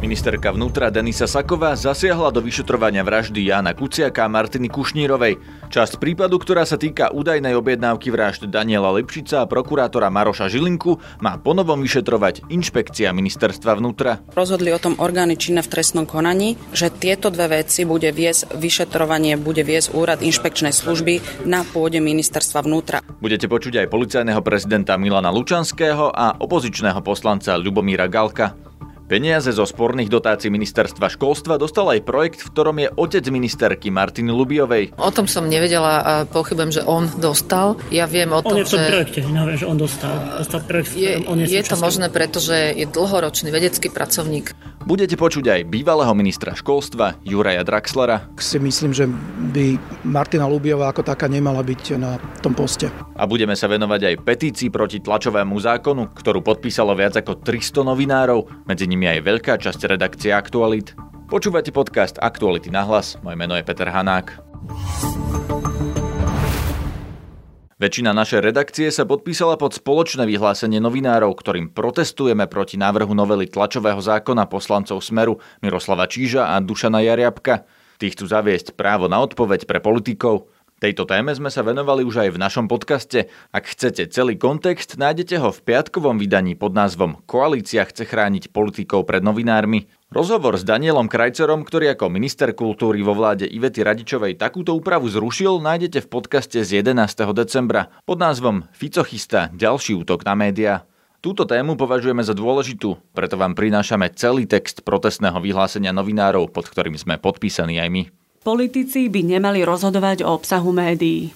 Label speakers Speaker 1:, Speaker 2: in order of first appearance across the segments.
Speaker 1: Ministerka vnútra Denisa Saková zasiahla do vyšetrovania vraždy Jana Kuciaka a Martiny Kušnírovej. Časť prípadu, ktorá sa týka údajnej objednávky vražd Daniela Lipšica a prokurátora Maroša Žilinku, má ponovom vyšetrovať inšpekcia ministerstva vnútra.
Speaker 2: Rozhodli o tom orgány činné v trestnom konaní, že tieto dve veci bude viesť vyšetrovanie, bude viesť úrad inšpekčnej služby na pôde ministerstva vnútra.
Speaker 1: Budete počuť aj policajného prezidenta Milana Lučanského a opozičného poslanca Ľubomíra Galka. Peniaze zo sporných dotácií ministerstva školstva dostal aj projekt, v ktorom je otec ministerky Martiny Lubiovej.
Speaker 3: O tom som nevedela a pochybujem, že on dostal. Ja viem o tom,
Speaker 4: on je v tom
Speaker 3: že...
Speaker 4: projekte, neviem, že on dostal. dostal projekt,
Speaker 3: je,
Speaker 4: on je,
Speaker 3: je to možné, pretože je dlhoročný vedecký pracovník.
Speaker 1: Budete počuť aj bývalého ministra školstva Juraja Draxlera.
Speaker 5: Si myslím, že by Martina Lubiová ako taká nemala byť na tom poste.
Speaker 1: A budeme sa venovať aj petícii proti tlačovému zákonu, ktorú podpísalo viac ako 300 novinárov, medzi nimi aj veľká časť redakcie Aktualit. Počúvate podcast Aktuality na hlas, moje meno je Peter Hanák. Väčšina našej redakcie sa podpísala pod spoločné vyhlásenie novinárov, ktorým protestujeme proti návrhu novely tlačového zákona poslancov Smeru Miroslava Číža a Dušana Jariabka. Tí chcú zaviesť právo na odpoveď pre politikov. Tejto téme sme sa venovali už aj v našom podcaste. Ak chcete celý kontext, nájdete ho v piatkovom vydaní pod názvom Koalícia chce chrániť politikov pred novinármi. Rozhovor s Danielom Krajcerom, ktorý ako minister kultúry vo vláde Ivety Radičovej takúto úpravu zrušil, nájdete v podcaste z 11. decembra pod názvom Fico chystá ďalší útok na médiá. Túto tému považujeme za dôležitú, preto vám prinášame celý text protestného vyhlásenia novinárov, pod ktorým sme podpísaní aj my.
Speaker 6: Politici by nemali rozhodovať o obsahu médií.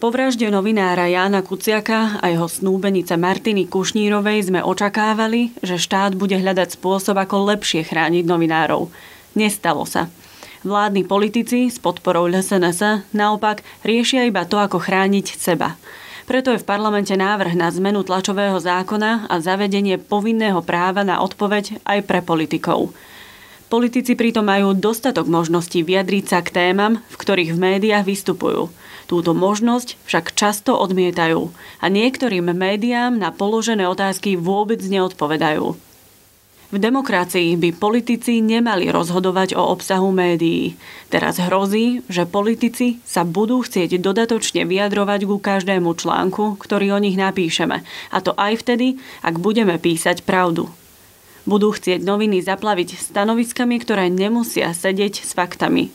Speaker 6: Po vražde novinára Jána Kuciaka a jeho snúbenice Martiny Kušnírovej sme očakávali, že štát bude hľadať spôsob, ako lepšie chrániť novinárov. Nestalo sa. Vládni politici s podporou LSNS naopak riešia iba to, ako chrániť seba. Preto je v parlamente návrh na zmenu tlačového zákona a zavedenie povinného práva na odpoveď aj pre politikov. Politici pritom majú dostatok možností vyjadriť sa k témam, v ktorých v médiách vystupujú. Túto možnosť však často odmietajú a niektorým médiám na položené otázky vôbec neodpovedajú. V demokracii by politici nemali rozhodovať o obsahu médií. Teraz hrozí, že politici sa budú chcieť dodatočne vyjadrovať ku každému článku, ktorý o nich napíšeme. A to aj vtedy, ak budeme písať pravdu. Budú chcieť noviny zaplaviť stanoviskami, ktoré nemusia sedieť s faktami.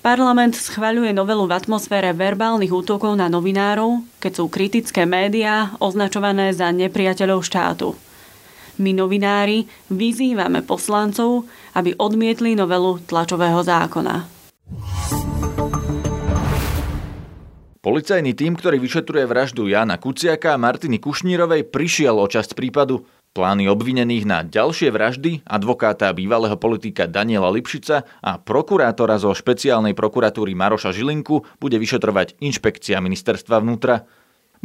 Speaker 6: Parlament schvaľuje novelu v atmosfére verbálnych útokov na novinárov, keď sú kritické médiá označované za nepriateľov štátu. My novinári vyzývame poslancov, aby odmietli novelu tlačového zákona.
Speaker 1: Policajný tým, ktorý vyšetruje vraždu Jana Kuciaka a Martiny Kušnírovej, prišiel o časť prípadu. Plány obvinených na ďalšie vraždy advokáta bývalého politika Daniela Lipšica a prokurátora zo špeciálnej prokuratúry Maroša Žilinku bude vyšetrovať inšpekcia ministerstva vnútra.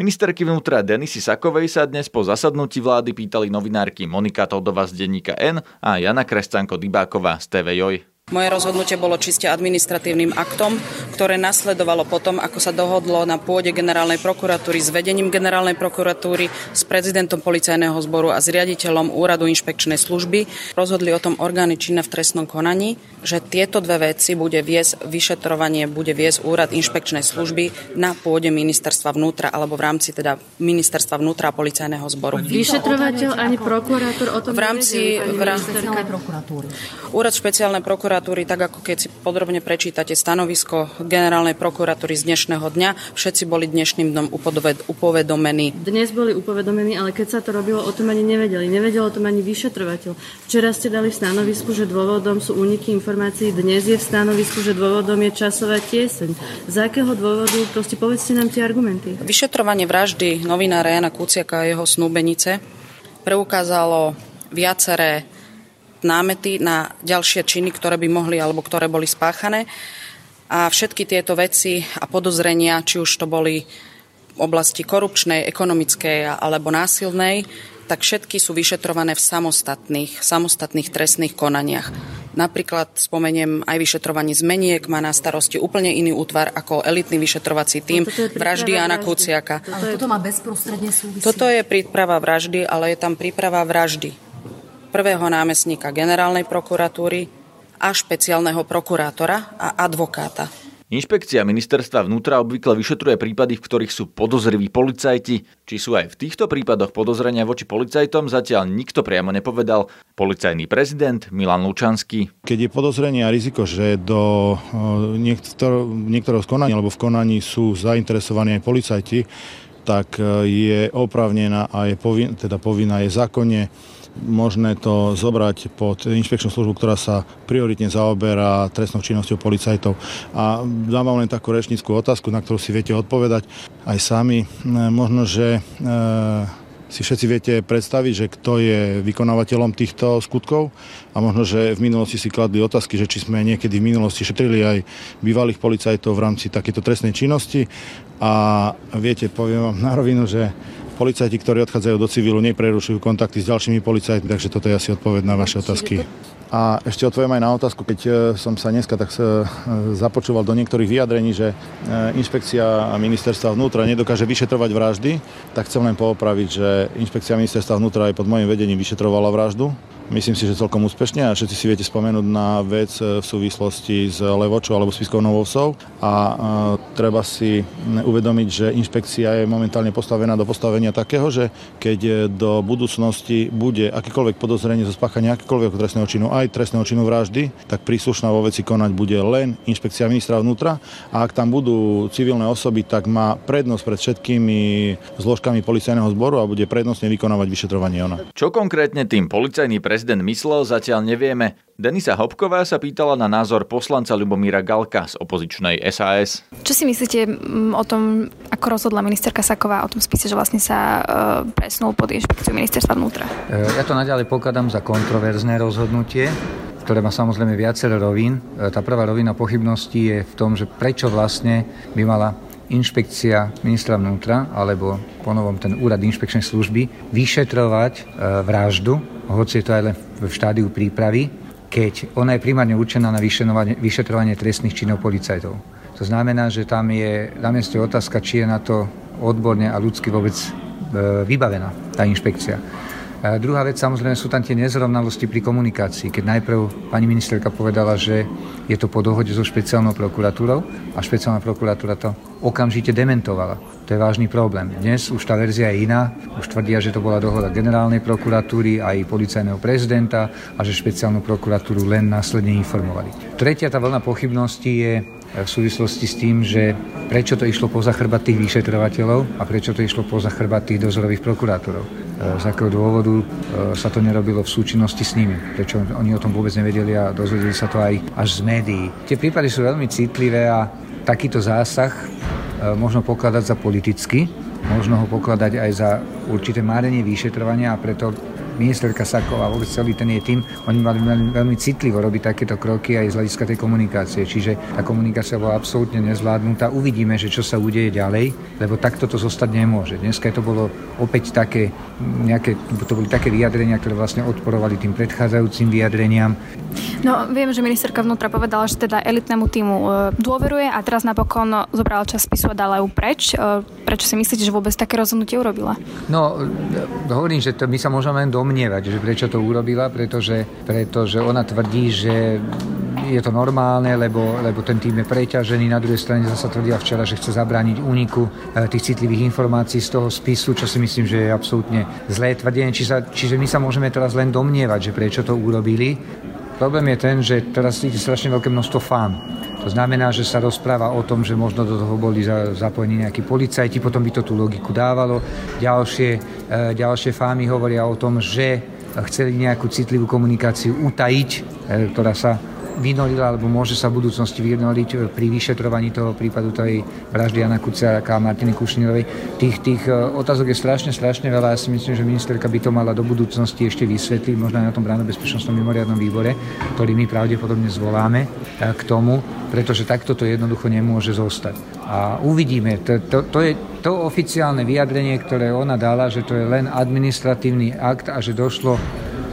Speaker 1: Ministerky vnútra Denisy Sakovej sa dnes po zasadnutí vlády pýtali novinárky Monika Todova z denníka N a Jana Krescanko Dybáková z TV Joj.
Speaker 2: Moje rozhodnutie bolo čiste administratívnym aktom, ktoré nasledovalo potom, ako sa dohodlo na pôde generálnej prokuratúry s vedením generálnej prokuratúry, s prezidentom policajného zboru a s riaditeľom úradu inšpekčnej služby. Rozhodli o tom orgány činné v trestnom konaní, že tieto dve veci bude viesť vyšetrovanie, bude viesť úrad inšpekčnej služby na pôde ministerstva vnútra alebo v rámci teda ministerstva vnútra a policajného zboru.
Speaker 7: Vyšetrovateľ ani prokurátor o tom
Speaker 2: v rámci, v rámci Úrad špeciálnej prokuratúry prokuratúry, tak ako keď si podrobne prečítate stanovisko generálnej prokuratúry z dnešného dňa, všetci boli dnešným dňom upovedomení.
Speaker 7: Dnes boli upovedomení, ale keď sa to robilo, o tom ani nevedeli. Nevedel o tom ani vyšetrovateľ. Včera ste dali v stanovisku, že dôvodom sú úniky informácií. Dnes je v stanovisku, že dôvodom je časová tieseň. Z akého dôvodu? Proste povedzte nám tie argumenty.
Speaker 2: Vyšetrovanie vraždy novinára Jana Kuciaka a jeho snúbenice preukázalo viaceré námety na ďalšie činy, ktoré by mohli alebo ktoré boli spáchané. A všetky tieto veci a podozrenia, či už to boli oblasti korupčnej, ekonomickej alebo násilnej, tak všetky sú vyšetrované v samostatných, samostatných trestných konaniach. Napríklad spomeniem aj vyšetrovanie zmeniek, má na starosti úplne iný útvar ako elitný vyšetrovací tým vraždy Jana Kuciaka.
Speaker 8: Ale toto má bezprostredne súvisí.
Speaker 2: Toto je príprava vraždy, ale je tam príprava vraždy prvého námestníka generálnej prokuratúry a špeciálneho prokurátora a advokáta.
Speaker 1: Inšpekcia ministerstva vnútra obvykle vyšetruje prípady, v ktorých sú podozriví policajti. Či sú aj v týchto prípadoch podozrenia voči policajtom, zatiaľ nikto priamo nepovedal. Policajný prezident Milan Lučanský.
Speaker 9: Keď je podozrenie a riziko, že do niektor- niektorého z konaní alebo v konaní sú zainteresovaní aj policajti, tak e, je opravnená a je povin- teda povinná je zákonne možné to zobrať pod inšpekčnú službu, ktorá sa prioritne zaoberá trestnou činnosťou policajtov. A dám vám len takú rečnickú otázku, na ktorú si viete odpovedať aj sami. Možno, že e, si všetci viete predstaviť, že kto je vykonávateľom týchto skutkov a možno, že v minulosti si kladli otázky, že či sme niekedy v minulosti šetrili aj bývalých policajtov v rámci takéto trestnej činnosti a viete, poviem vám na rovinu, že policajti, ktorí odchádzajú do civilu, neprerušujú kontakty s ďalšími policajtmi, takže toto je asi odpoveď na vaše otázky. A ešte odpoviem aj na otázku, keď e, som sa dneska tak e, započúval do niektorých vyjadrení, že e, inšpekcia ministerstva vnútra nedokáže vyšetrovať vraždy, tak chcem len poopraviť, že inšpekcia ministerstva vnútra aj pod môjim vedením vyšetrovala vraždu Myslím si, že celkom úspešne a všetci si viete spomenúť na vec e, v súvislosti s Levočou alebo s Piskovnou a e, treba si uvedomiť, že inšpekcia je momentálne postavená do postavenia takého, že keď do budúcnosti bude akékoľvek podozrenie zo spáchania akékoľvek trestného činu, aj trestného činu vraždy, tak príslušná vo veci konať bude len inšpekcia ministra vnútra a ak tam budú civilné osoby, tak má prednosť pred všetkými zložkami policajného zboru a bude prednostne vykonávať vyšetrovanie ona.
Speaker 1: Čo konkrétne tým policajný pre prezident myslel, zatiaľ nevieme. Denisa Hopková sa pýtala na názor poslanca Ľubomíra Galka z opozičnej SAS.
Speaker 10: Čo si myslíte o tom, ako rozhodla ministerka Saková o tom spise, že vlastne sa e, presnul pod inšpekciu ministerstva vnútra?
Speaker 11: E, ja to naďalej pokladám za kontroverzné rozhodnutie ktoré má samozrejme viacero rovín. E, tá prvá rovina pochybností je v tom, že prečo vlastne by mala inšpekcia ministra vnútra alebo ponovom ten úrad inšpekčnej služby vyšetrovať vraždu, hoci je to aj len v štádiu prípravy, keď ona je primárne určená na vyšetrovanie, trestných činov policajtov. To znamená, že tam je na mieste otázka, či je na to odborne a ľudsky vôbec e, vybavená tá inšpekcia. Druhá vec, samozrejme, sú tam tie nezrovnalosti pri komunikácii. Keď najprv pani ministerka povedala, že je to po dohode so špeciálnou prokuratúrou a špeciálna prokuratúra to okamžite dementovala. To je vážny problém. Dnes už tá verzia je iná. Už tvrdia, že to bola dohoda generálnej prokuratúry aj policajného prezidenta a že špeciálnu prokuratúru len následne informovali. Tretia tá vlna pochybností je v súvislosti s tým, že prečo to išlo poza chrbát tých vyšetrovateľov a prečo to išlo poza chrbát tých dozorových prokurátorov. E, z akého dôvodu e, sa to nerobilo v súčinnosti s nimi. Prečo oni o tom vôbec nevedeli a dozvedeli sa to aj až z médií. Tie prípady sú veľmi citlivé a takýto zásah e, možno pokladať za politicky, možno ho pokladať aj za určité márenie vyšetrovania a preto ministerka Saková vôbec celý ten je tým, oni mali veľmi, veľmi citlivo robiť takéto kroky aj z hľadiska tej komunikácie. Čiže tá komunikácia bola absolútne nezvládnutá. Uvidíme, že čo sa udeje ďalej, lebo takto to zostať nemôže. Dneska to bolo opäť také, nejaké, to boli také vyjadrenia, ktoré vlastne odporovali tým predchádzajúcim vyjadreniam.
Speaker 10: No, viem, že ministerka vnútra povedala, že teda elitnému týmu e, dôveruje a teraz napokon zobral čas spisu a dala ju preč. E, prečo si myslíte, že vôbec také rozhodnutie urobila?
Speaker 11: No, e, hovorím, že to my sa môžeme len domnievať, že prečo to urobila, pretože, pretože ona tvrdí, že je to normálne, lebo, lebo ten tým je preťažený. Na druhej strane zase tvrdila včera, že chce zabrániť úniku tých citlivých informácií z toho spisu, čo si myslím, že je absolútne zlé tvrdenie. Čiže, čiže my sa môžeme teraz len domnievať, že prečo to urobili. Problém je ten, že teraz ide strašne veľké množstvo fám. To znamená, že sa rozpráva o tom, že možno do toho boli zapojení nejakí policajti, potom by to tú logiku dávalo. Ďalšie, e, ďalšie fámy hovoria o tom, že chceli nejakú citlivú komunikáciu utajiť, e, ktorá sa vynorila alebo môže sa v budúcnosti vynoriť pri vyšetrovaní toho prípadu tej vraždy Jana Kuciaka a Martiny Kušnírovej. Tých, tých e, otázok je strašne, strašne veľa. Ja si myslím, že ministerka by to mala do budúcnosti ešte vysvetliť, možno aj na tom bráno bezpečnostnom mimoriadnom výbore, ktorý my pravdepodobne zvoláme e, k tomu, pretože takto to jednoducho nemôže zostať. A uvidíme, to, to, to je to oficiálne vyjadrenie, ktoré ona dala, že to je len administratívny akt a že došlo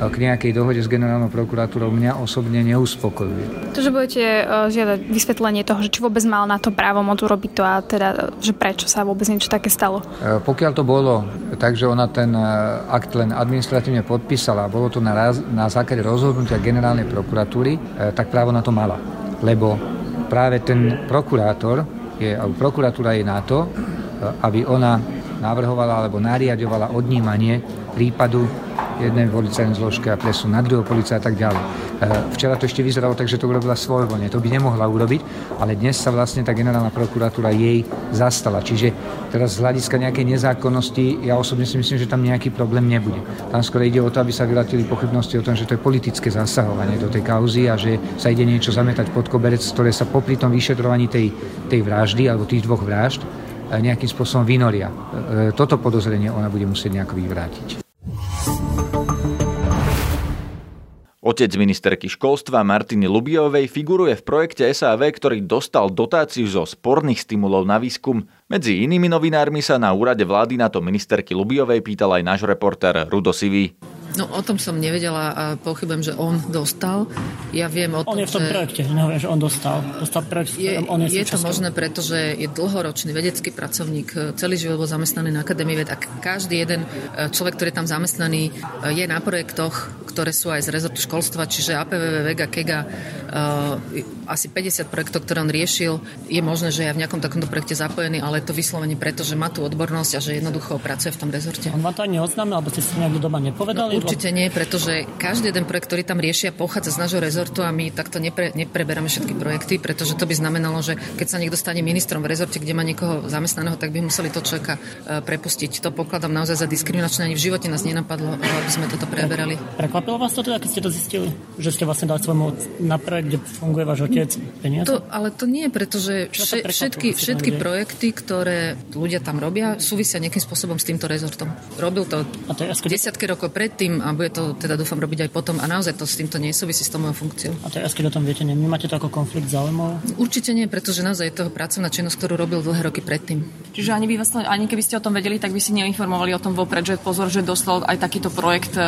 Speaker 11: k nejakej dohode s generálnou prokuratúrou mňa osobne neuspokojuje.
Speaker 10: To, že budete e, žiadať vysvetlenie toho, že či vôbec mal na to právo moc urobiť to a teda, že prečo sa vôbec niečo také stalo?
Speaker 11: E, pokiaľ to bolo tak, že ona ten akt len administratívne podpísala a bolo to na, raz, na základe rozhodnutia generálnej prokuratúry, tak právo na to mala. Lebo práve ten prokurátor, je, alebo prokuratúra je na to, aby ona navrhovala alebo nariadovala odnímanie prípadu jednej policajnej zložke a presun na druhého policajta a tak ďalej. E, včera to ešte vyzeralo tak, že to urobila svojvoľne. To by nemohla urobiť, ale dnes sa vlastne tá generálna prokuratúra jej zastala. Čiže teraz z hľadiska nejakej nezákonnosti ja osobne si myslím, že tam nejaký problém nebude. Tam skôr ide o to, aby sa vyratili pochybnosti o tom, že to je politické zasahovanie do tej kauzy a že sa ide niečo zametať pod koberec, ktoré sa popri tom vyšetrovaní tej, tej vraždy alebo tých dvoch vražd nejakým spôsobom vynoria. E, toto podozrenie ona bude musieť nejako vyvrátiť.
Speaker 1: Otec ministerky školstva Martiny Lubiovej figuruje v projekte SAV, ktorý dostal dotáciu zo sporných stimulov na výskum. Medzi inými novinármi sa na úrade vlády na to ministerky Lubiovej pýtal aj náš reportér Rudo Sivý.
Speaker 3: No o tom som nevedela a pochybujem, že on dostal. Ja viem o tom,
Speaker 4: On je v tom
Speaker 3: že...
Speaker 4: projekte, že on dostal. Dostal projekt,
Speaker 3: je,
Speaker 4: on je,
Speaker 3: je to možné, pretože je dlhoročný vedecký pracovník, celý život bol zamestnaný na Akadémii ved a každý jeden e, človek, ktorý je tam zamestnaný, e, je na projektoch, ktoré sú aj z rezortu školstva, čiže APVV, Vega, Kega, asi 50 projektov, ktoré on riešil. Je možné, že je v nejakom takomto projekte zapojený, ale to vyslovene preto, že má tú odbornosť a že jednoducho pracuje v tom rezorte.
Speaker 4: On vám to ani oznámil, alebo ste si nejak doma nepovedali?
Speaker 3: No, určite nie, pretože každý jeden projekt, ktorý tam riešia, pochádza z nášho rezortu a my takto nepre, nepreberáme všetky projekty, pretože to by znamenalo, že keď sa niekto stane ministrom v rezorte, kde má niekoho zamestnaného, tak by museli to človeka e, prepustiť. To pokladám naozaj za diskriminačné, ani v živote nás nenapadlo, aby sme toto preberali.
Speaker 4: Prekvapilo vás to teda, keď ste to zistili, že ste vlastne dali svojmu na projekt, kde funguje váš otec peniaze?
Speaker 3: To, ale to nie, pretože vše, všetky, všetky projekty, ktoré ľudia tam robia, súvisia nejakým spôsobom s týmto rezortom. Robil to, a to desiatky rokov predtým a bude to teda dúfam robiť aj potom a naozaj to s týmto nesúvisí s tou mojou funkciou.
Speaker 4: A teraz, keď o tom viete, nemáte to ako konflikt záujmov?
Speaker 3: Určite nie, pretože naozaj je toho pracovná činnosť, ktorú robil dlhé roky predtým.
Speaker 6: Čiže ani, by vás, ani keby ste o tom vedeli, tak by si neinformovali o tom vopred, že pozor, že dostal aj takýto projekt, e,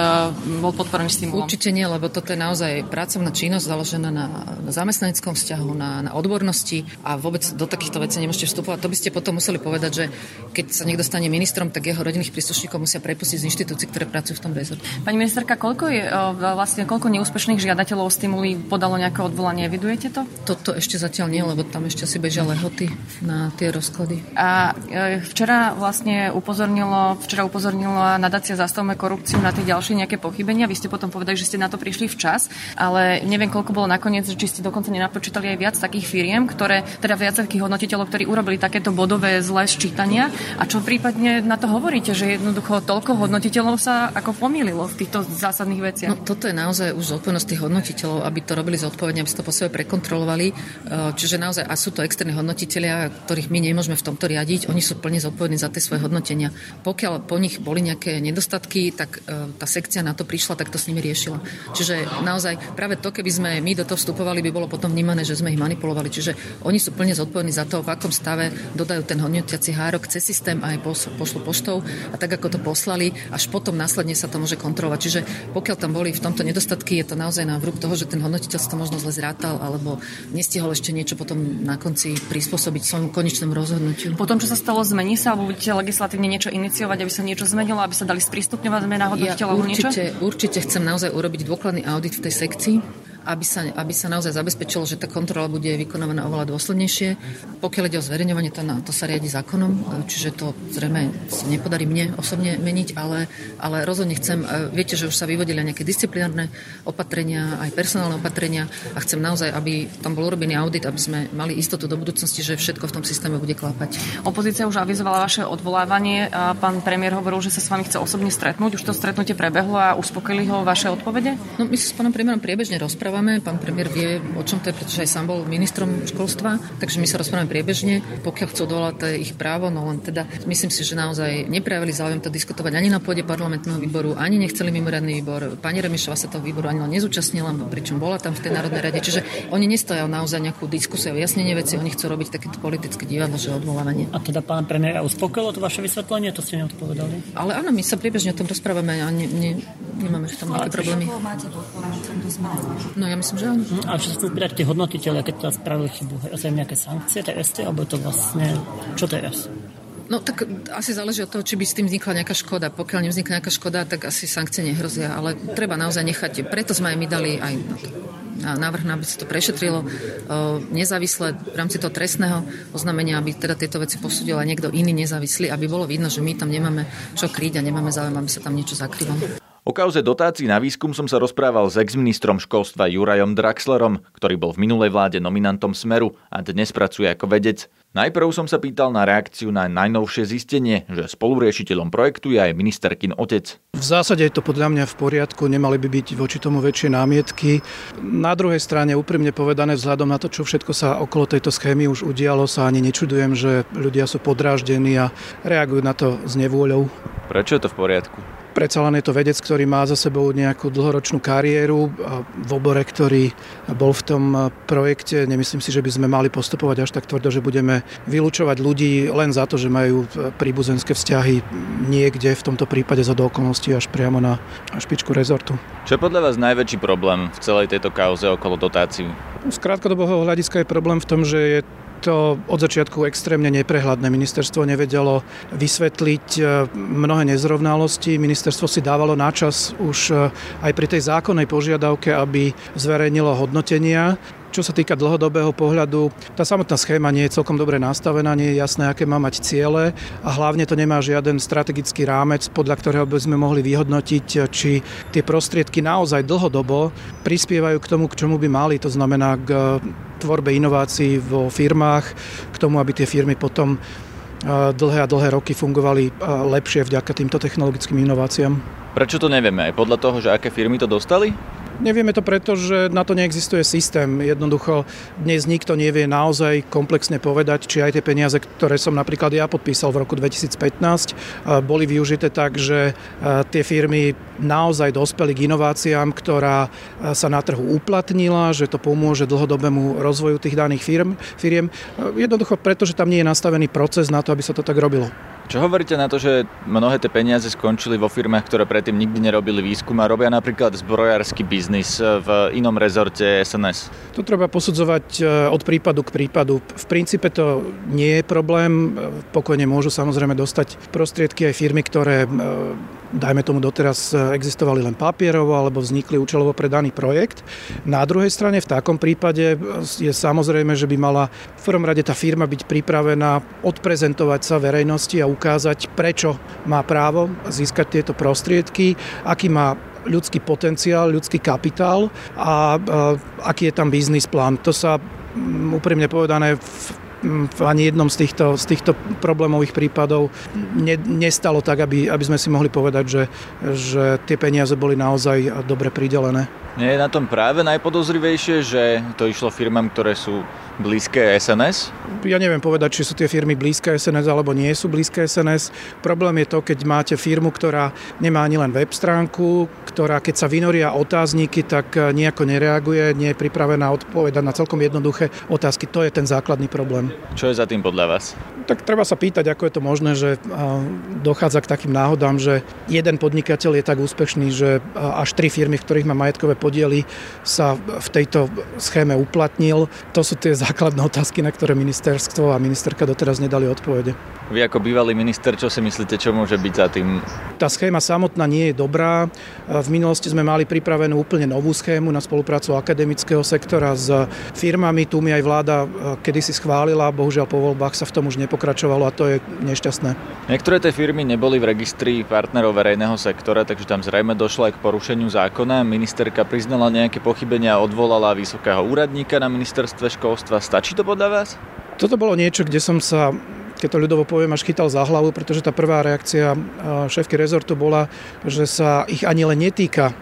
Speaker 6: bol podporený tým.
Speaker 3: Určite nie, lebo toto je naozaj pracovná činnosť založená na, na zamestnaneckom vzťahu, na, na odbornosti a vôbec do takýchto vecí nemôžete vstupovať. To by ste potom museli povedať, že keď sa niekto stane ministrom, tak jeho rodinných príslušníkov musia prepustiť z inštitúcií, ktoré pracujú v tom rezorte.
Speaker 6: Pani ministerka, koľko je vlastne koľko neúspešných žiadateľov stimuli podalo nejaké odvolanie? Evidujete to?
Speaker 3: Toto ešte zatiaľ nie, lebo tam ešte si bežia lehoty na tie rozklady.
Speaker 6: A e, včera vlastne upozornilo, včera upozornila nadácia Zastavme korupciu na tie ďalšie nejaké pochybenia. Vy ste potom povedali, že ste na to prišli včas, ale neviem, koľko bolo nakoniec, či ste dokonca nenapočítali aj viac takých firiem, ktoré, teda viac takých hodnotiteľov, ktorí urobili takéto bodové zlé ščítania. A čo prípadne na to hovoríte, že jednoducho toľko hodnotiteľov sa ako pomýlilo v týchto zásadných veciach?
Speaker 3: No, toto je naozaj už zodpovednosť tých hodnotiteľov, aby to robili zodpovedne, aby si to po sebe prekontrolovali. E, čiže naozaj, a sú to externí hodnotiteľia, ktorých my nemôžeme v tomto riadiť, oni sú plne zodpovední za tie svoje hodnotenia. Pokiaľ po nich boli nejaké nedostatky, tak e, tá sekcia na to prišla, tak to s nimi riešila. Čiže naozaj práve to, keby sme my do toho vstupovali, by bolo potom vnímané, že sme ich manipulovali. Čiže oni sú plne zodpovední za to, v akom stave dodajú ten hodnotiaci hárok cez systém aj pošlu poštou a tak, ako to poslali, až potom následne sa to môže kontrolovať. Čiže pokiaľ tam boli v tomto nedostatky, je to naozaj na vrúb toho, že ten hodnotiteľ to možno zle zrátal alebo nestihol ešte niečo potom na konci prispôsobiť svojmu konečnému rozhodnutiu.
Speaker 6: Potom, čo sa stalo, zmení sa alebo budete legislatívne niečo iniciovať, aby sa niečo zmenilo, aby sa dali sprístupňovať zmena hodnotiteľov
Speaker 3: ja určite? Určite chcem naozaj urobiť dôkladný audit v tej sekcii aby sa, aby sa naozaj zabezpečilo, že tá kontrola bude vykonávaná oveľa dôslednejšie. Pokiaľ ide o zverejňovanie, to, na, to sa riadi zákonom, čiže to zrejme sa nepodarí mne osobne meniť, ale, ale rozhodne chcem, e, viete, že už sa vyvodili nejaké disciplinárne opatrenia, aj personálne opatrenia a chcem naozaj, aby tam bol urobený audit, aby sme mali istotu do budúcnosti, že všetko v tom systéme bude klapať.
Speaker 6: Opozícia už avizovala vaše odvolávanie a pán premiér hovoril, že sa s vami chce osobne stretnúť. Už to stretnutie prebehlo a uspokojili ho vaše odpovede?
Speaker 3: No, my sa s pánom premiérom priebežne rozprávame rozprávame. Pán premiér vie, o čom to je, pretože aj sám bol ministrom školstva, takže my sa rozprávame priebežne. Pokiaľ chcú dovolať, to je ich právo, no len teda myslím si, že naozaj neprejavili záujem to diskutovať ani na pôde parlamentného výboru, ani nechceli mimoriadný výbor. Pani Remišova sa toho výboru ani len nezúčastnila, pričom bola tam v tej Národnej rade. Čiže oni nestoja naozaj nejakú diskusiu jasnenie veci, oni chcú robiť takéto politické divadlo, že odvolávanie.
Speaker 4: A teda pán premiér uspokojilo to vaše vysvetlenie, to ste neodpovedali?
Speaker 3: Ale áno, my sa priebežne o tom rozprávame a ne, ne, nemáme v tom nejaké problémy. No ja myslím, že áno.
Speaker 4: A čo sa chcú spýtať tí hodnotiteľe, keď to spravili chybu? Asi nejaké sankcie, ešte, alebo je to vlastne, čo teraz?
Speaker 3: No tak asi záleží od toho, či by s tým vznikla nejaká škoda. Pokiaľ nevznikne nejaká škoda, tak asi sankcie nehrozia, ale treba naozaj nechať. Preto sme aj my dali aj na návrh, aby sa to prešetrilo nezávisle v rámci toho trestného oznámenia, aby teda tieto veci posúdil aj niekto iný nezávislý, aby bolo vidno, že my tam nemáme čo kryť a nemáme záujem, aby sa tam niečo zakrývalo.
Speaker 1: O kauze dotácií na výskum som sa rozprával s exministrom školstva Jurajom Draxlerom, ktorý bol v minulej vláde nominantom Smeru a dnes pracuje ako vedec. Najprv som sa pýtal na reakciu na najnovšie zistenie, že spoluriešiteľom projektu je aj ministerkin otec.
Speaker 5: V zásade je to podľa mňa v poriadku, nemali by byť voči tomu väčšie námietky. Na druhej strane, úprimne povedané, vzhľadom na to, čo všetko sa okolo tejto schémy už udialo, sa ani nečudujem, že ľudia sú podráždení a reagujú na to s nevôľou.
Speaker 1: Prečo je to v poriadku?
Speaker 5: Predsa len je to vedec, ktorý má za sebou nejakú dlhoročnú kariéru v obore, ktorý bol v tom projekte. Nemyslím si, že by sme mali postupovať až tak tvrdo, že budeme vylúčovať ľudí len za to, že majú príbuzenské vzťahy niekde, v tomto prípade za do okolností až priamo na špičku rezortu.
Speaker 1: Čo je podľa vás najväčší problém v celej tejto kauze okolo dotácií?
Speaker 5: Z krátkodobého hľadiska je problém v tom, že je to od začiatku extrémne neprehľadné. Ministerstvo nevedelo vysvetliť e, mnohé nezrovnalosti. Ministerstvo si dávalo načas už e, aj pri tej zákonnej požiadavke, aby zverejnilo hodnotenia čo sa týka dlhodobého pohľadu, tá samotná schéma nie je celkom dobre nastavená, nie je jasné, aké má mať ciele a hlavne to nemá žiaden strategický rámec, podľa ktorého by sme mohli vyhodnotiť, či tie prostriedky naozaj dlhodobo prispievajú k tomu, k čomu by mali. To znamená k tvorbe inovácií vo firmách, k tomu, aby tie firmy potom dlhé a dlhé roky fungovali lepšie vďaka týmto technologickým inováciám.
Speaker 1: Prečo to nevieme? Aj podľa toho, že aké firmy to dostali?
Speaker 5: Nevieme to preto, že na to neexistuje systém. Jednoducho dnes nikto nevie naozaj komplexne povedať, či aj tie peniaze, ktoré som napríklad ja podpísal v roku 2015, boli využité tak, že tie firmy naozaj dospeli k inováciám, ktorá sa na trhu uplatnila, že to pomôže dlhodobému rozvoju tých daných firm, firiem. Jednoducho preto, že tam nie je nastavený proces na to, aby sa to tak robilo.
Speaker 1: Čo hovoríte na to, že mnohé tie peniaze skončili vo firmách, ktoré predtým nikdy nerobili výskum a robia napríklad zbrojársky biznis v inom rezorte SNS?
Speaker 5: To treba posudzovať e, od prípadu k prípadu. V princípe to nie je problém. Pokojne môžu samozrejme dostať prostriedky aj firmy, ktoré e, dajme tomu doteraz e, existovali len papierovo alebo vznikli účelovo pre daný projekt. Na druhej strane v takom prípade je samozrejme, že by mala v prvom rade tá firma byť pripravená odprezentovať sa verejnosti a ukázať, prečo má právo získať tieto prostriedky, aký má ľudský potenciál, ľudský kapitál a, aký je tam biznis plán. To sa úprimne povedané v v ani jednom z týchto, z týchto problémových prípadov ne, nestalo tak, aby, aby sme si mohli povedať, že, že tie peniaze boli naozaj dobre pridelené.
Speaker 1: Nie je na tom práve najpodozrivejšie, že to išlo firmám, ktoré sú blízke SNS?
Speaker 5: Ja neviem povedať, či sú tie firmy blízke SNS alebo nie sú blízke SNS. Problém je to, keď máte firmu, ktorá nemá ani len web stránku, ktorá keď sa vynoria otázniky, tak nejako nereaguje, nie je pripravená odpovedať na celkom jednoduché otázky. To je ten základný problém.
Speaker 1: Čo je za tým podľa vás?
Speaker 5: Tak treba sa pýtať, ako je to možné, že dochádza k takým náhodám, že jeden podnikateľ je tak úspešný, že až tri firmy, v ktorých má majetkové podiely, sa v tejto schéme uplatnil. To sú tie základné otázky, na ktoré ministerstvo a ministerka doteraz nedali odpovede.
Speaker 1: Vy ako bývalý minister, čo si myslíte, čo môže byť za tým?
Speaker 5: Tá schéma samotná nie je dobrá. V minulosti sme mali pripravenú úplne novú schému na spoluprácu akademického sektora s firmami. Tu mi aj vláda kedysi schválila, bohužiaľ po voľbách sa v tom už nepokračovalo a to je nešťastné.
Speaker 1: Niektoré tie firmy neboli v registri partnerov verejného sektora, takže tam zrejme došlo aj k porušeniu zákona. Ministerka priznala nejaké pochybenia a odvolala vysokého úradníka na ministerstve školstva. Stačí to podľa vás?
Speaker 5: Toto bolo niečo, kde som sa keď to ľudovo poviem, až chytal za hlavu, pretože tá prvá reakcia šéfky rezortu bola, že sa ich ani len netýka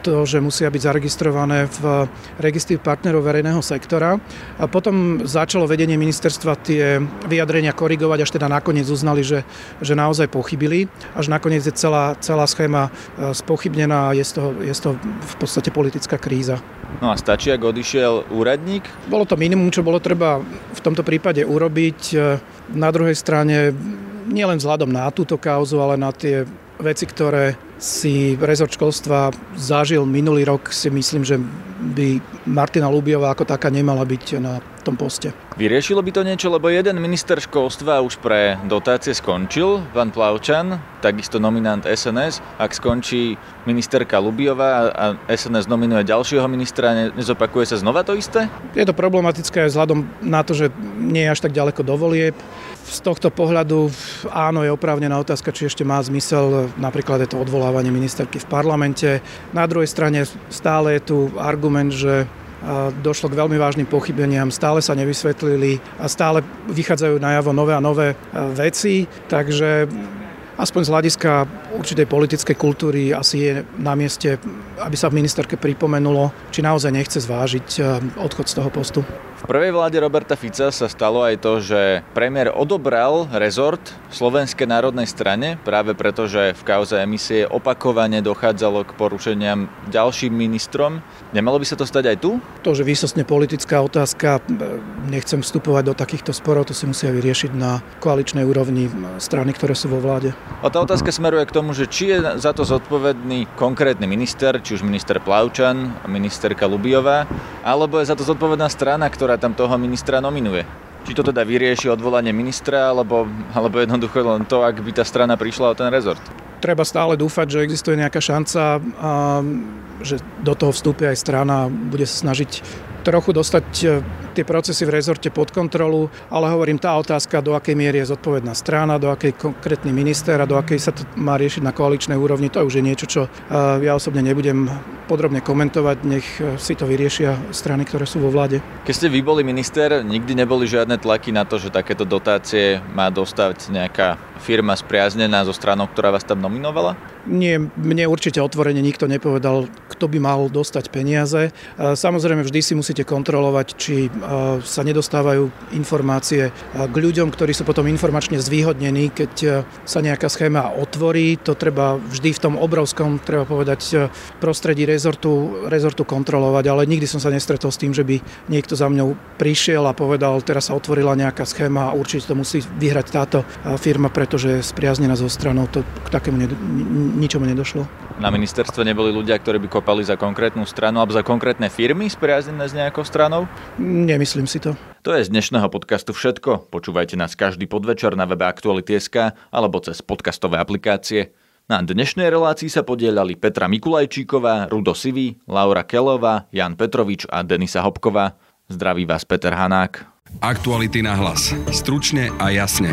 Speaker 5: to, že musia byť zaregistrované v registri partnerov verejného sektora. A potom začalo vedenie ministerstva tie vyjadrenia korigovať, až teda nakoniec uznali, že, že naozaj pochybili. Až nakoniec je celá, celá schéma spochybnená a je z, toho, je z toho v podstate politická kríza.
Speaker 1: No a stačí, ak odišiel úradník?
Speaker 5: Bolo to minimum, čo bolo treba v tomto prípade urobiť. Na druhej strane nielen vzhľadom na túto kauzu, ale na tie veci, ktoré si rezort školstva zažil minulý rok, si myslím, že by Martina Lubiová ako taká nemala byť na tom poste.
Speaker 1: Vyriešilo by to niečo, lebo jeden minister školstva už pre dotácie skončil, pán Plavčan, takisto nominant SNS. Ak skončí ministerka Lubiová a SNS nominuje ďalšieho ministra, nezopakuje sa znova to isté?
Speaker 5: Je to problematické aj vzhľadom na to, že nie je až tak ďaleko do volieb. Z tohto pohľadu áno, je oprávnená otázka, či ešte má zmysel napríklad je to odvolávanie ministerky v parlamente. Na druhej strane stále je tu argument, že došlo k veľmi vážnym pochybeniam, stále sa nevysvetlili a stále vychádzajú najavo nové a nové veci, takže aspoň z hľadiska určitej politickej kultúry asi je na mieste, aby sa v ministerke pripomenulo, či naozaj nechce zvážiť e, odchod z toho postu.
Speaker 1: V prvej vláde Roberta Fica sa stalo aj to, že premiér odobral rezort Slovenskej národnej strane, práve preto, že v kauze emisie opakovane dochádzalo k porušeniam ďalším ministrom. Nemalo by sa to stať aj tu?
Speaker 5: To, že výsostne politická otázka, nechcem vstupovať do takýchto sporov, to si musia vyriešiť na koaličnej úrovni strany, ktoré sú vo vláde.
Speaker 1: A tá otázka smeruje k tomu, že či je za to zodpovedný konkrétny minister, či už minister Plavčan, ministerka Lubiová, alebo je za to zodpovedná strana, ktorá tam toho ministra nominuje. Či to teda vyrieši odvolanie ministra, alebo, alebo jednoducho len to, ak by tá strana prišla o ten rezort?
Speaker 5: Treba stále dúfať, že existuje nejaká šanca, že do toho vstúpi aj strana bude sa snažiť trochu dostať e, tie procesy v rezorte pod kontrolu, ale hovorím, tá otázka, do akej miery je zodpovedná strana, do akej konkrétny minister a do akej sa to má riešiť na koaličnej úrovni, to už je niečo, čo e, ja osobne nebudem podrobne komentovať, nech e, si to vyriešia strany, ktoré sú vo vláde.
Speaker 1: Keď ste vy boli minister, nikdy neboli žiadne tlaky na to, že takéto dotácie má dostať nejaká firma spriaznená so stranou, ktorá vás tam nominovala?
Speaker 5: Nie, mne určite otvorene nikto nepovedal, kto by mal dostať peniaze. Samozrejme, vždy si musíte kontrolovať, či sa nedostávajú informácie k ľuďom, ktorí sú potom informačne zvýhodnení, keď sa nejaká schéma otvorí. To treba vždy v tom obrovskom, treba povedať, prostredí rezortu, rezortu kontrolovať, ale nikdy som sa nestretol s tým, že by niekto za mňou prišiel a povedal, teraz sa otvorila nejaká schéma a určite to musí vyhrať táto firma, pretože spriaznená so stranou. To k takému ničomu nedošlo.
Speaker 1: Na ministerstve neboli ľudia, ktorí by kopali za konkrétnu stranu alebo za konkrétne firmy spriaznené s nejakou stranou?
Speaker 5: Nemyslím si to.
Speaker 1: To je z dnešného podcastu všetko. Počúvajte nás každý podvečer na webe Aktuality.sk alebo cez podcastové aplikácie. Na dnešnej relácii sa podielali Petra Mikulajčíková, Rudo Sivý, Laura Kelová, Jan Petrovič a Denisa Hopková. Zdraví vás Peter Hanák.
Speaker 12: Aktuality na hlas. Stručne a jasne.